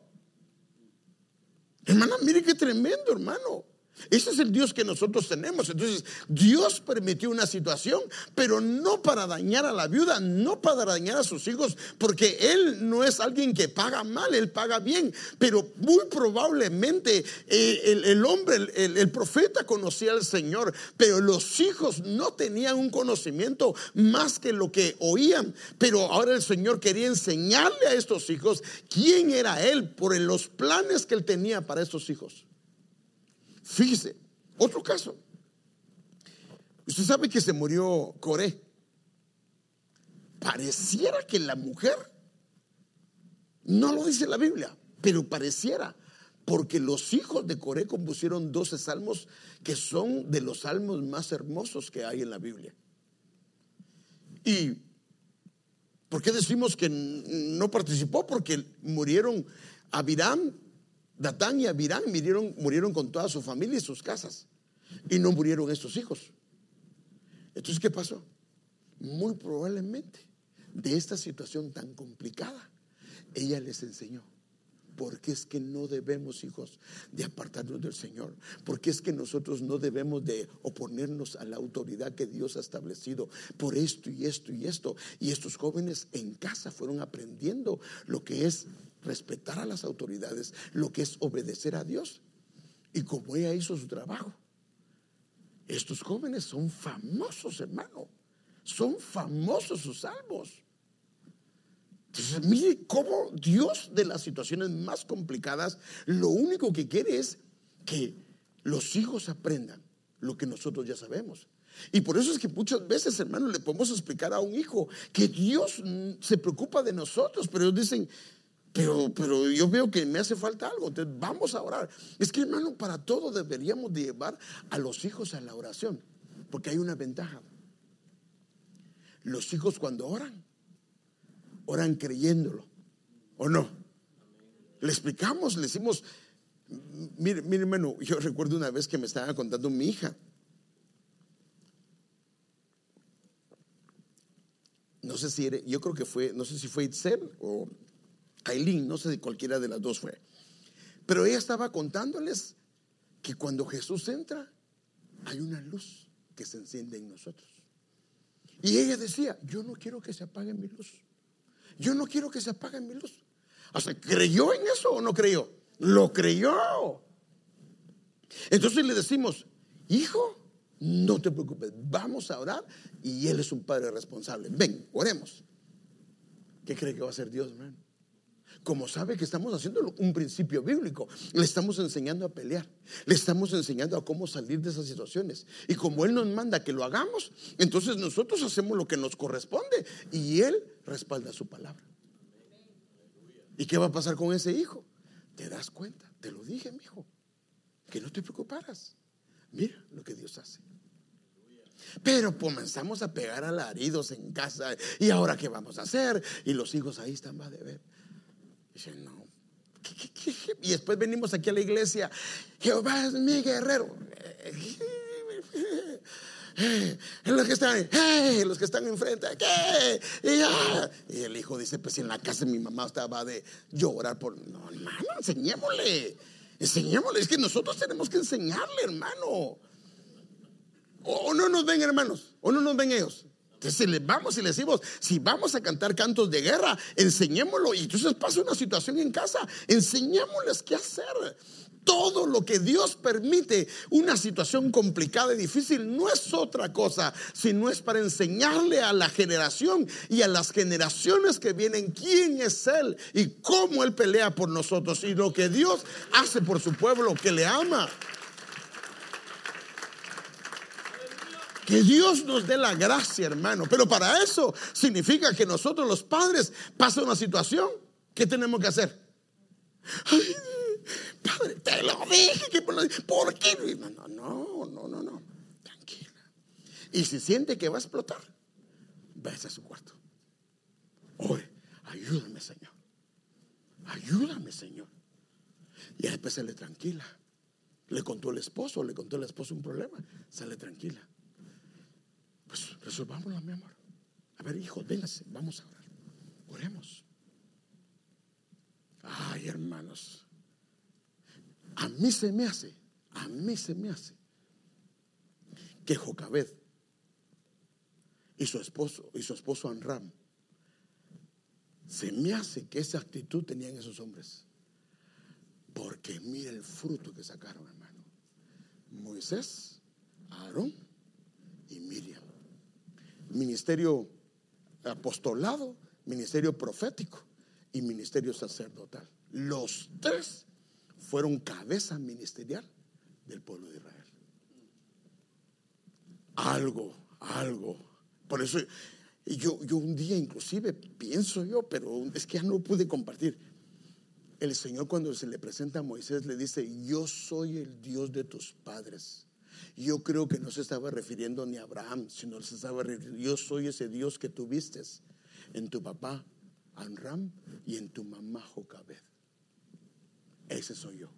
Hermana, mire qué tremendo, hermano. Ese es el Dios que nosotros tenemos. Entonces, Dios permitió una situación, pero no para dañar a la viuda, no para dañar a sus hijos, porque Él no es alguien que paga mal, Él paga bien. Pero muy probablemente eh, el, hombre, el, el profeta conocía al Señor, pero los hijos no tenían un conocimiento más que lo que oían. Pero ahora el Señor quería enseñarle a estos hijos quién era Él por los planes que Él tenía para estos hijos. Fíjese, otro caso. Usted sabe que se murió Coré. Pareciera que la mujer, no lo dice la Biblia, pero pareciera, porque los hijos de Coré compusieron 12 salmos que son de los salmos más hermosos que hay en la Biblia. ¿Y por qué decimos que no participó? Porque murieron Abiram, Datán y Abirán murieron, murieron con toda su familia y sus casas. Y no murieron estos hijos. Entonces, ¿qué pasó? Muy probablemente de esta situación tan complicada, ella les enseñó. Porque es que no debemos, hijos, de apartarnos del Señor. Porque es que nosotros no debemos de oponernos a la autoridad que Dios ha establecido. Por esto y esto y esto. Y estos jóvenes en casa fueron aprendiendo lo que es respetar a las autoridades, lo que es obedecer a Dios. Y como ella hizo su trabajo, estos jóvenes son famosos, hermano. Son famosos sus salvos. Entonces, mire cómo Dios de las situaciones más complicadas, lo único que quiere es que los hijos aprendan lo que nosotros ya sabemos. Y por eso es que muchas veces, hermano, le podemos explicar a un hijo que Dios se preocupa de nosotros, pero ellos dicen, pero, pero yo veo que me hace falta algo, entonces vamos a orar. Es que hermano, para todo deberíamos de llevar a los hijos a la oración, porque hay una ventaja. Los hijos cuando oran, oran creyéndolo, ¿o no? Le explicamos, le decimos, mire, mire hermano, yo recuerdo una vez que me estaba contando mi hija. No sé si era, yo creo que fue, no sé si fue Itzel o Aileen, no sé si cualquiera de las dos fue. Pero ella estaba contándoles que cuando Jesús entra, hay una luz que se enciende en nosotros. Y ella decía, yo no quiero que se apague mi luz. Yo no quiero que se apague mi luz. O sea, ¿creyó en eso o no creyó? Lo creyó. Entonces le decimos, hijo, no te preocupes, vamos a orar y Él es un padre responsable. Ven, oremos. ¿Qué cree que va a hacer Dios, hermano? Como sabe que estamos haciendo un principio bíblico, le estamos enseñando a pelear, le estamos enseñando a cómo salir de esas situaciones. Y como Él nos manda que lo hagamos, entonces nosotros hacemos lo que nos corresponde y Él respalda su palabra. ¿Y qué va a pasar con ese hijo? Te das cuenta, te lo dije, mi hijo, que no te preocuparas. Mira lo que Dios hace. Pero comenzamos a pegar alaridos en casa. ¿Y ahora qué vamos a hacer? Y los hijos ahí están, va de ver. No. Y después venimos aquí a la iglesia. Jehová es mi guerrero. Los que están, los que están enfrente, ¿qué? Y, el hijo dice, pues en la casa mi mamá estaba de llorar por... No, hermano, enseñémosle. Enseñémosle. Es que nosotros tenemos que enseñarle, hermano. O no nos ven, hermanos. O no nos ven ellos. Entonces le vamos y le decimos, si vamos a cantar cantos de guerra, enseñémoslo. Y entonces pasa una situación en casa, enseñémosles qué hacer. Todo lo que Dios permite, una situación complicada y difícil, no es otra cosa, sino es para enseñarle a la generación y a las generaciones que vienen quién es Él y cómo Él pelea por nosotros y lo que Dios hace por su pueblo que le ama. Que Dios nos dé la gracia, hermano. Pero para eso significa que nosotros los padres pasa una situación. ¿Qué tenemos que hacer? padre, te lo dije. ¿Por qué? No, no, no, no, no. Tranquila. Y si siente que va a explotar, vaya a su cuarto. Oye, ayúdame, Señor. Ayúdame, Señor. Y después sale tranquila. Le contó el esposo, le contó el esposo un problema. Sale tranquila. Pues resolvámoslo, mi amor. A ver, hijo, véngase, vamos a orar. Oremos. Ay, hermanos. A mí se me hace, A mí se me hace que Jocabed y su esposo y su esposo Anram se me hace que esa actitud tenían esos hombres. Porque mira el fruto que sacaron, hermano. Moisés, Aarón. Ministerio apostolado, ministerio profético y ministerio sacerdotal. Los tres fueron cabeza ministerial del pueblo de Israel. Algo, algo. Por eso yo, yo un día inclusive pienso yo, pero es que ya no pude compartir. El Señor cuando se le presenta a Moisés le dice, yo soy el Dios de tus padres. Yo creo que no se estaba refiriendo ni a Abraham, sino se estaba refiriendo, yo soy ese Dios que tuviste en tu papá Anram y en tu mamá Jocabed. Ese soy yo,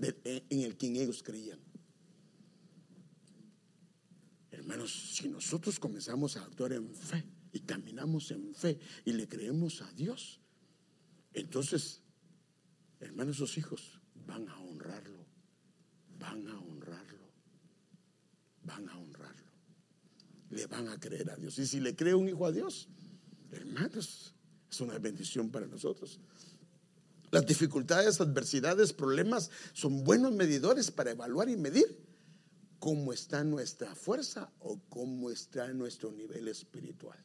en el quien ellos creían. Hermanos, si nosotros comenzamos a actuar en fe y caminamos en fe y le creemos a Dios, entonces, hermanos, sus hijos van a honrarlo, van a honrarlo, van a honrarlo, le van a creer a Dios. Y si le cree un hijo a Dios, hermanos, es una bendición para nosotros. Las dificultades, adversidades, problemas son buenos medidores para evaluar y medir cómo está nuestra fuerza o cómo está nuestro nivel espiritual.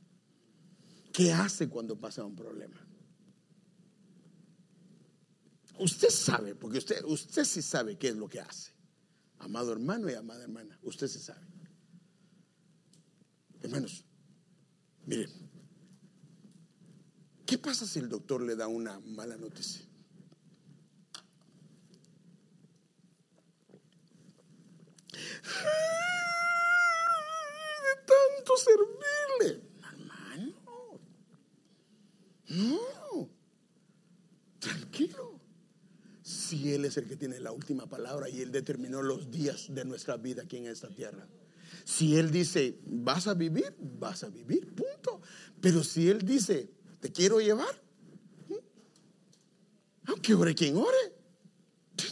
¿Qué hace cuando pasa un problema? Usted sabe, porque usted, usted sí sabe qué es lo que hace. Amado hermano y amada hermana, usted sí sabe. Hermanos, miren, ¿qué pasa si el doctor le da una mala noticia? de tanto servirle. Hermano, no, Si Él es el que tiene la última palabra y Él determinó los días de nuestra vida aquí en esta tierra. Si Él dice, vas a vivir, vas a vivir, punto. Pero si Él dice, te quiero llevar, aunque ore quien ore,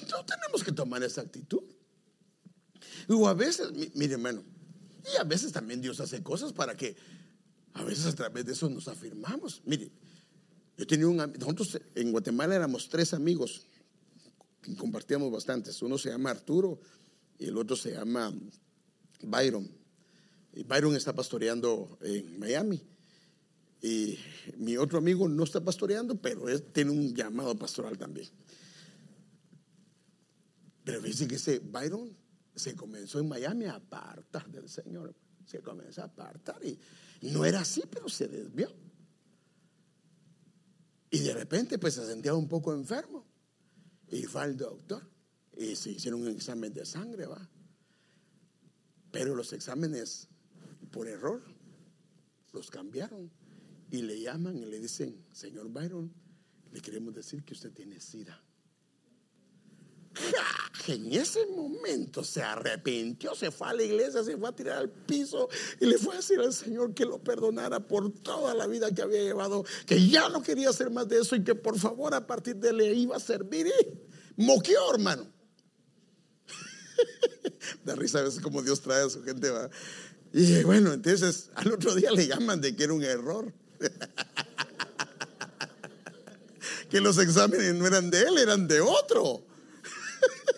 no tenemos que tomar esa actitud. O a veces, mire hermano, y a veces también Dios hace cosas para que a veces a través de eso nos afirmamos. Mire, yo tenía un nosotros en Guatemala éramos tres amigos compartíamos bastantes. Uno se llama Arturo y el otro se llama Byron. Y Byron está pastoreando en Miami. Y mi otro amigo no está pastoreando, pero tiene un llamado pastoral también. Pero dice que ese Byron se comenzó en Miami a apartar del Señor. Se comenzó a apartar y, no era así, pero se desvió. Y de repente pues se sentía un poco enfermo. Y fue al doctor y se hicieron un examen de sangre, va. Pero los exámenes, por error, los cambiaron. Y le llaman y le dicen, señor Byron, le queremos decir que usted tiene sida en ese momento se arrepintió, se fue a la iglesia, se fue a tirar al piso y le fue a decir al Señor que lo perdonara por toda la vida que había llevado, que ya no quería hacer más de eso y que por favor a partir de le iba a servir. Y moqueó, hermano. Da risa a veces como Dios trae a su gente. ¿va? Y bueno, entonces al otro día le llaman de que era un error. que los exámenes no eran de él, eran de otro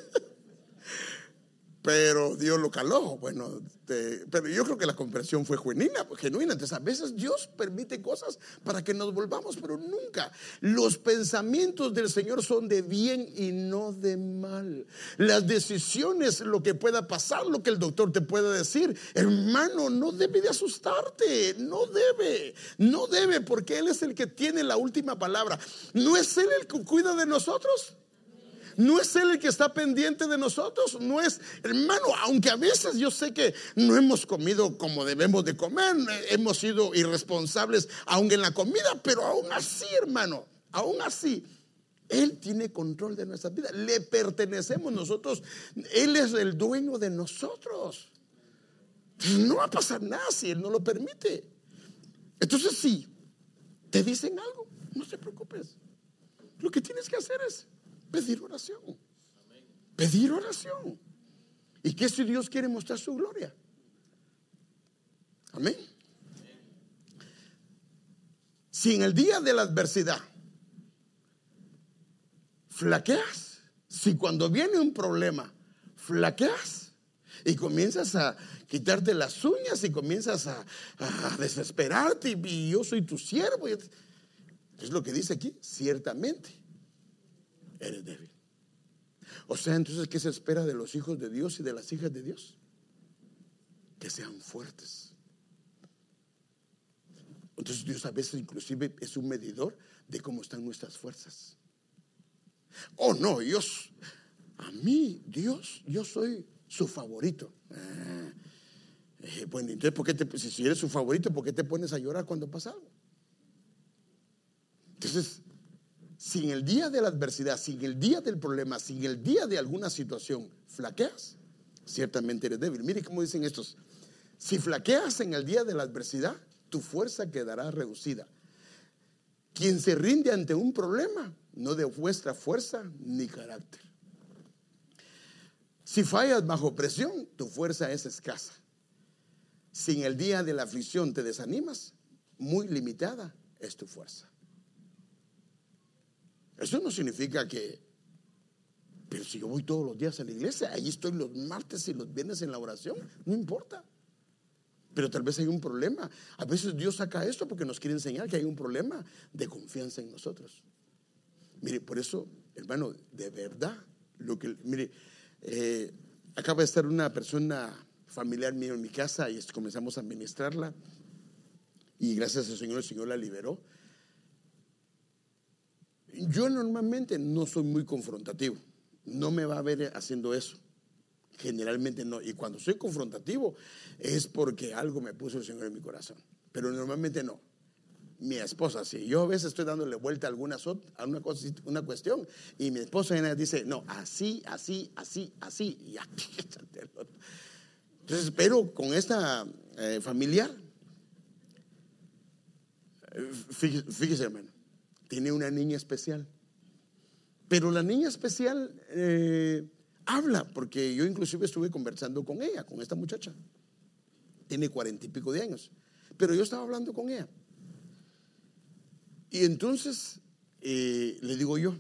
pero Dios lo caló. Bueno, pero yo creo que la conversión fue genuina, genuina. Entonces, a veces Dios permite cosas para que nos volvamos, pero nunca. Los pensamientos del Señor son de bien y no de mal. Las decisiones, lo que pueda pasar, lo que el doctor te pueda decir, hermano, no debe de asustarte, no debe, no debe, porque Él es el que tiene la última palabra. ¿No es Él el que cuida de nosotros? No es Él el que está pendiente de nosotros, no es, hermano, aunque a veces yo sé que no hemos comido como debemos de comer, hemos sido irresponsables aún en la comida, pero aún así, hermano, aún así, Él tiene control de nuestra vida, le pertenecemos nosotros, Él es el dueño de nosotros. No va a pasar nada si Él no lo permite. Entonces, sí, te dicen algo, no te preocupes. Lo que tienes que hacer es pedir oración. Pedir oración. ¿Y qué si Dios quiere mostrar su gloria? Amén. Si en el día de la adversidad flaqueas, si cuando viene un problema flaqueas y comienzas a quitarte las uñas y comienzas a, desesperarte y, yo soy tu siervo, es lo que dice aquí, ciertamente eres débil. O sea, entonces, ¿qué se espera de los hijos de Dios y de las hijas de Dios? Que sean fuertes. Entonces Dios a veces inclusive es un medidor de cómo están nuestras fuerzas. Oh, no, Dios, a mí, Dios, yo soy su favorito. Ah, eh, bueno, entonces, ¿por qué te, si eres su favorito, ¿por qué te pones a llorar cuando pasa algo? Entonces, sin el día de la adversidad, sin el día del problema, sin el día de alguna situación, flaqueas, ciertamente eres débil. Mire cómo dicen estos. Si flaqueas en el día de la adversidad, tu fuerza quedará reducida. Quien se rinde ante un problema no demuestra fuerza ni carácter. Si fallas bajo presión, tu fuerza es escasa. Si en el día de la aflicción te desanimas, muy limitada es tu fuerza. Eso no significa que, pero si yo voy todos los días a la iglesia, ahí estoy los martes y los viernes en la oración, no importa. Pero tal vez hay un problema. A veces Dios saca esto porque nos quiere enseñar que hay un problema de confianza en nosotros. Mire, por eso, hermano, de verdad, lo que, mire, eh, acaba de estar una persona familiar mío en mi casa y comenzamos a administrarla. Y gracias al Señor, el Señor la liberó. Yo normalmente no soy muy confrontativo. No me va a ver haciendo eso. Generalmente no. Y cuando soy confrontativo es porque algo me puso el Señor en mi corazón. Pero normalmente no. Mi esposa, sí. Yo a veces estoy dándole vuelta a, alguna, cosa, una cuestión y mi esposa dice, no, así, así, así, así. Y ya. Entonces, pero con esta eh, familiar, eh, fíjese, hermano tiene una niña especial. Pero la niña especial eh, habla, porque yo inclusive estuve conversando con ella, con esta muchacha. Tiene cuarenta y pico de años. Pero yo estaba hablando con ella. Y entonces eh, le digo yo,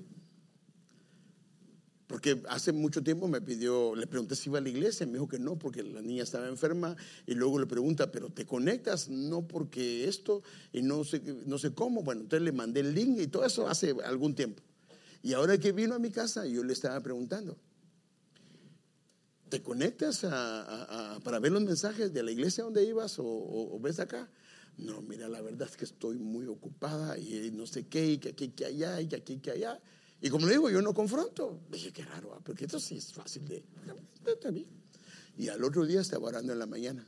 porque hace mucho tiempo me pidió, le pregunté si iba a la iglesia, me dijo que no, porque la niña estaba enferma, y luego le pregunta, pero ¿te conectas? No, porque esto, y no sé, no sé cómo. Bueno, entonces le mandé el link y todo eso hace algún tiempo. Y ahora que vino a mi casa, yo le estaba preguntando, ¿te conectas para ver los mensajes de la iglesia donde ibas o, ves acá? No, mira, la verdad es que estoy muy ocupada y no sé qué, y que aquí, que allá, y que aquí, que allá. Y como le digo, yo no confronto. Dije, qué raro, ah, porque esto sí es fácil de... Y al otro día estaba orando en la mañana.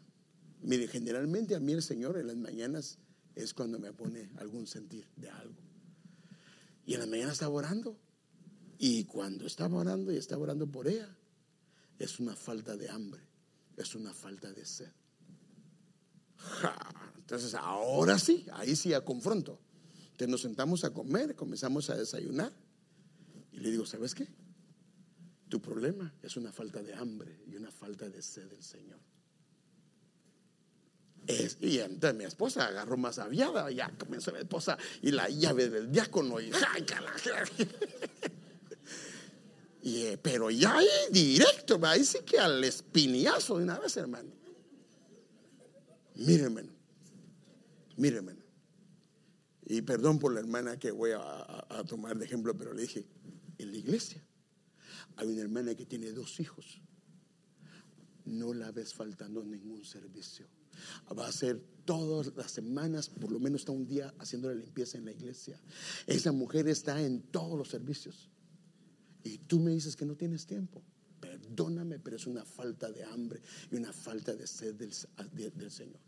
Mire, generalmente a mí el Señor en las mañanas es cuando me pone algún sentir de algo. Y en la mañana estaba orando. Y cuando estaba orando y estaba orando por ella, es una falta de hambre, es una falta de sed. Entonces ahora sí, ahí sí a confronto. Entonces nos sentamos a comer, comenzamos a desayunar. Y le digo, ¿sabes qué? Tu problema es una falta de hambre y una falta de sed del Señor. Es, y entonces mi esposa agarró más aviada, ya comenzó mi esposa y la llave del diácono y, y eh, pero ya ahí directo, ahí sí que al espiniazo de una vez, hermano. Mire, hermano. Mire, hermano. Y perdón por la hermana que voy a tomar de ejemplo, pero le dije, en la iglesia. Hay una hermana que tiene dos hijos. No la ves faltando ningún servicio. Va a hacer todas las semanas, por lo menos está un día haciendo la limpieza en la iglesia. Esa mujer está en todos los servicios. Y tú me dices que no tienes tiempo. Perdóname, pero es una falta de hambre y una falta de sed del, Señor.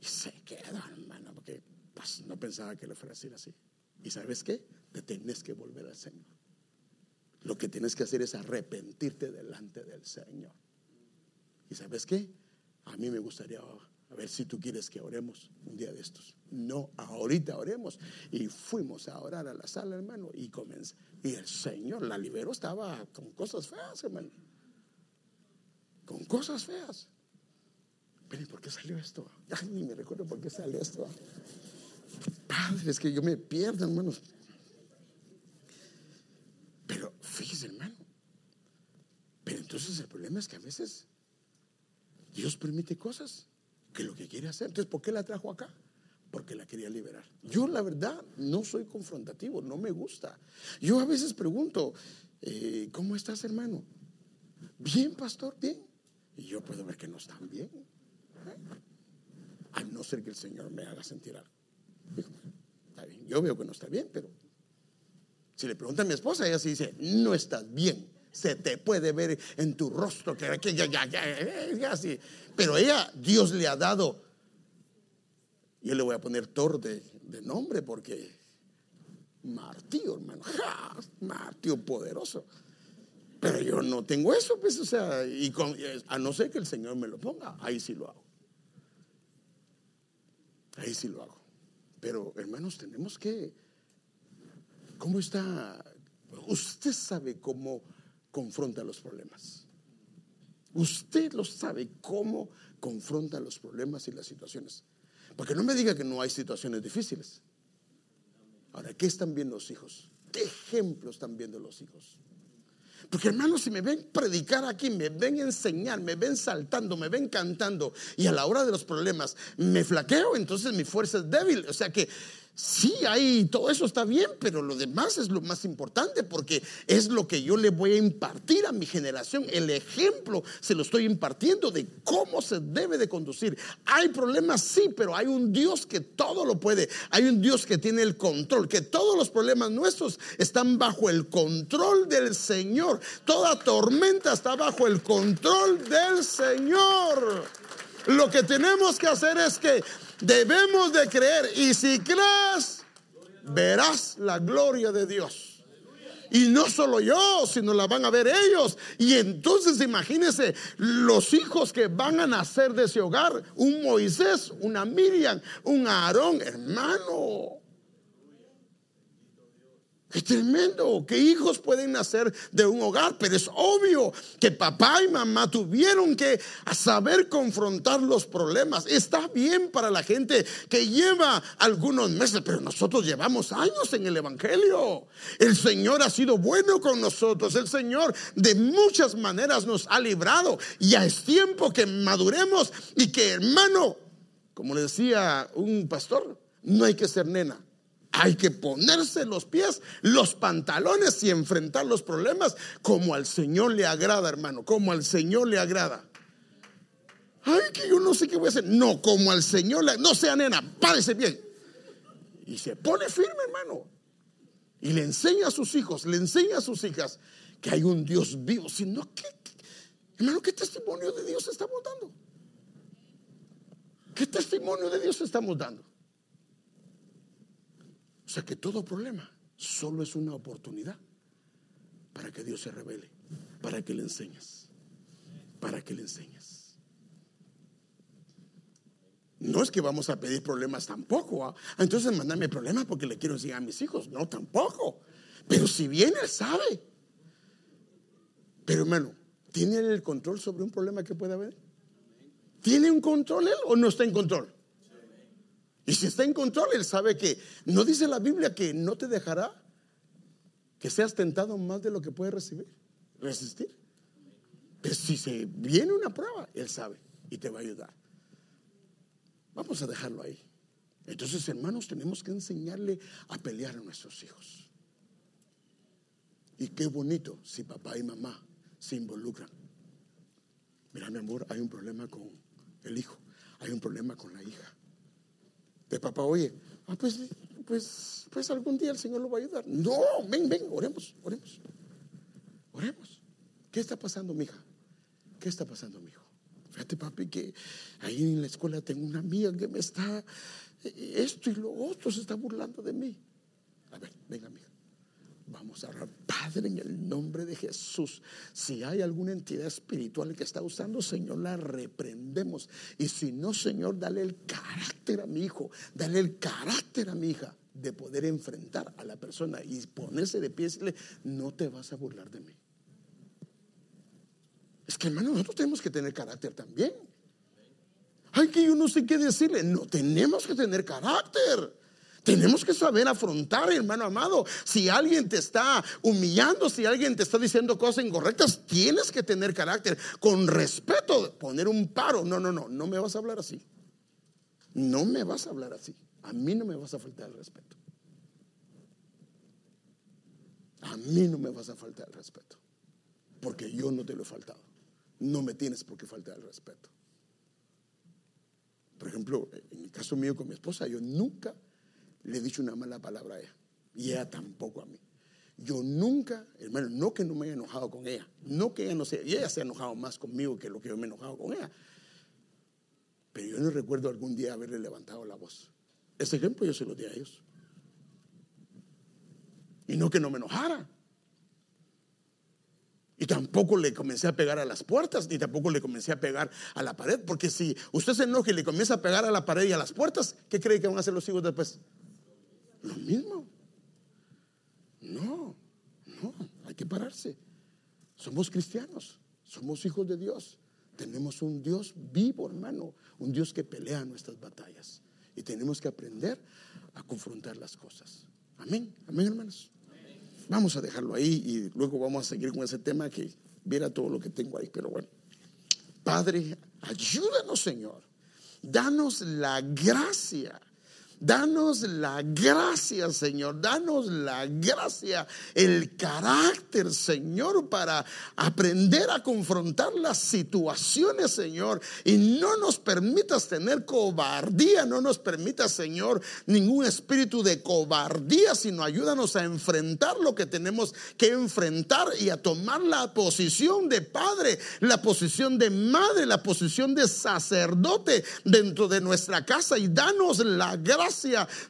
Y se queda, hermano, porque pues, no pensaba que le fuera a decir así. ¿Y sabes qué? Te tienes que volver al Señor. Lo que tienes que hacer es arrepentirte delante del Señor. ¿Y sabes qué? A mí me gustaría a ver si tú quieres que oremos un día de estos. No, ahorita oremos. Y fuimos a orar a la sala, hermano, y comenzó. Y el Señor la liberó, estaba con cosas feas, hermano. con cosas feas. Pero ¿por qué salió esto? Ay, ni me recuerdo por qué salió esto. Padre, es que yo me pierdo, hermanos. Pero fíjese, hermano. Pero entonces el problema es que a veces Dios permite cosas que lo que quiere hacer. Entonces, ¿por qué la trajo acá? Porque la quería liberar. Yo, la verdad, no soy confrontativo, no me gusta. Yo a veces pregunto, eh, ¿cómo estás, hermano? Bien, pastor, bien. Y yo puedo ver que no están bien. A no ser que el Señor me haga sentir algo. Está bien. Yo veo que no está bien, pero si le pregunta a mi esposa, ella sí dice, no estás bien. Se te puede ver en tu rostro que, ya, ya, ya, así. Pero ella, Dios le ha dado, yo le voy a poner Thor de, nombre porque martillo, hermano, martillo poderoso. Pero yo no tengo eso, pues, o sea, y a no ser que el Señor me lo ponga, ahí sí lo hago. Ahí sí lo hago. Pero, hermanos, tenemos que, ¿cómo está? Usted sabe cómo confronta los problemas. Usted lo sabe cómo confronta los problemas y las situaciones. Porque no me diga que no hay situaciones difíciles. Ahora, ¿qué están viendo los hijos? ¿Qué ejemplos están viendo los hijos? Porque hermanos, si me ven predicar aquí, me ven enseñar, me ven saltando, me ven cantando y a la hora de los problemas me flaqueo, entonces mi fuerza es débil. O sea que Sí, ahí todo eso está bien, pero lo demás es lo más importante porque es lo que yo le voy a impartir a mi generación. El ejemplo se lo estoy impartiendo de cómo se debe de conducir. Hay problemas, sí, pero hay un Dios que todo lo puede. Hay un Dios que tiene el control, que todos los problemas nuestros están bajo el control del Señor. Toda tormenta está bajo el control del Señor. Lo que tenemos que hacer es que Debemos de creer y si crees, verás la gloria de Dios. Y no solo yo, sino la van a ver ellos. Y entonces imagínense los hijos que van a nacer de ese hogar. Un Moisés, una Miriam, un Aarón, hermano. Es tremendo que hijos pueden nacer de un hogar, pero es obvio que papá y mamá tuvieron que saber confrontar los problemas. Está bien para la gente que lleva algunos meses, pero nosotros llevamos años en el Evangelio. El Señor ha sido bueno con nosotros. El Señor de muchas maneras nos ha librado. Ya es tiempo que maduremos y que hermano, como le decía un pastor, no hay que ser nena. Hay que ponerse los pies, los pantalones y enfrentar los problemas como al Señor le agrada, hermano, como al Señor le agrada. Ay, que yo no sé qué voy a hacer. No, como al Señor le No sea nena, párese bien. Y se pone firme, hermano. Y le enseña a sus hijos, le enseña a sus hijas que hay un Dios vivo. Sino que, hermano, ¿qué testimonio de Dios estamos dando? ¿Qué testimonio de Dios estamos dando? Sea que todo problema solo es una oportunidad para que Dios se revele, para que le enseñes, para que le enseñes. No es que vamos a pedir problemas tampoco. ¿ah? Entonces mandame problemas porque le quiero enseñar a mis hijos. No, tampoco. Pero si viene, él sabe. Pero hermano, ¿tiene el control sobre un problema que pueda haber? ¿Tiene un control él o no está en control? Y si está en control, Él sabe que no dice la Biblia que no te dejará que seas tentado más de lo que puedes recibir, resistir. Pero si se viene una prueba, Él sabe y te va a ayudar. Vamos a dejarlo ahí. Entonces, hermanos, tenemos que enseñarle a pelear a nuestros hijos. Y qué bonito si papá y mamá se involucran. Mira, mi amor, hay un problema con el hijo, hay un problema con la hija de papá, oye, ah, pues, pues, pues algún día el Señor lo va a ayudar. No, ven, ven, oremos, oremos. Oremos. ¿Qué está pasando, mija? ¿Qué está pasando, mijo? Fíjate, papi, que ahí en la escuela tengo una amiga que me está eh, esto y lo otro se está burlando de mí. A ver, venga, mija. Vamos a orar, Padre, en el nombre de Jesús. Si hay alguna entidad espiritual que está usando, Señor, la reprendemos. Y si no, Señor, dale el carácter a mi hijo, dale el carácter a mi hija de poder enfrentar a la persona y ponerse de pie y decirle, no te vas a burlar de mí. Es que hermano, nosotros tenemos que tener carácter también. Ay, que yo no sé qué decirle. No, tenemos que tener carácter. Tenemos que saber afrontar, hermano amado. Si alguien te está humillando, si alguien te está diciendo cosas incorrectas, tienes que tener carácter. Con respeto, poner un paro. No, no, no, no me vas a hablar así. No me vas a hablar así. A mí no me vas a faltar el respeto. A mí no me vas a faltar el respeto. Porque yo no te lo he faltado. No me tienes por qué faltar el respeto. Por ejemplo, en el caso mío con mi esposa, yo nunca le he dicho una mala palabra a ella. Y ella tampoco a mí. Yo nunca, hermano, no que no me haya enojado con ella, no que ella no se, y ella se ha enojado más conmigo que lo que yo me he enojado con ella. Pero yo no recuerdo algún día haberle levantado la voz. Ese ejemplo yo se lo di a ellos. Y no que no me enojara. Y tampoco le comencé a pegar a las puertas, ni tampoco le comencé a pegar a la pared. Porque si usted se enoja y le comienza a pegar a la pared y a las puertas, ¿qué cree que van a hacer los hijos después? Lo mismo. No, no, hay que pararse. Somos cristianos, somos hijos de Dios. Tenemos un Dios vivo, hermano, un Dios que pelea nuestras batallas. Y tenemos que aprender a confrontar las cosas. Amén, amén, hermanos. Vamos a dejarlo ahí y luego vamos a seguir con ese tema que viera todo lo que tengo ahí. Pero bueno, Padre, ayúdanos, Señor. Danos la gracia Danos la gracia, Señor. Danos la gracia, el carácter, Señor, para aprender a confrontar las situaciones, Señor. Y no nos permitas tener cobardía, no nos permitas, Señor, ningún espíritu de cobardía, sino ayúdanos a enfrentar lo que tenemos que enfrentar y a tomar la posición de padre, la posición de madre, la posición de sacerdote dentro de nuestra casa. Y danos la gracia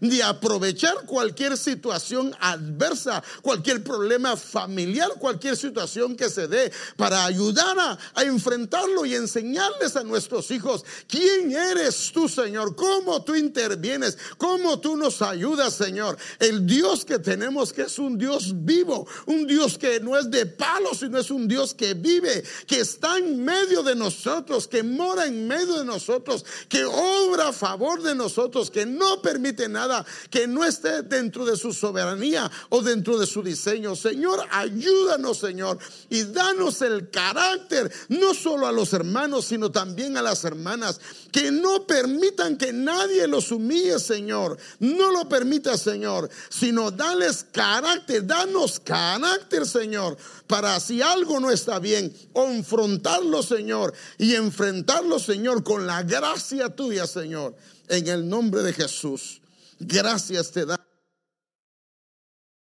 de aprovechar cualquier situación adversa, cualquier problema familiar, cualquier situación que se dé para ayudar a, enfrentarlo y enseñarles a nuestros hijos quién eres tú, Señor, cómo tú intervienes, cómo tú nos ayudas, Señor. El Dios que tenemos que es un Dios vivo, un Dios que no es de palo, sino es un Dios que vive, que está en medio de nosotros, que mora en medio de nosotros, que obra a favor de nosotros, que no permite nada que no esté dentro de su soberanía o dentro de su diseño. Señor, ayúdanos, Señor, y danos el carácter, no solo a los hermanos, sino también a las hermanas, que no permitan que nadie los humille, Señor. No lo permita, Señor, sino dales carácter, danos carácter, Señor, para si algo no está bien, confrontarlo, Señor, y enfrentarlo, Señor, con la gracia tuya, Señor en el nombre de Jesús. Gracias te da.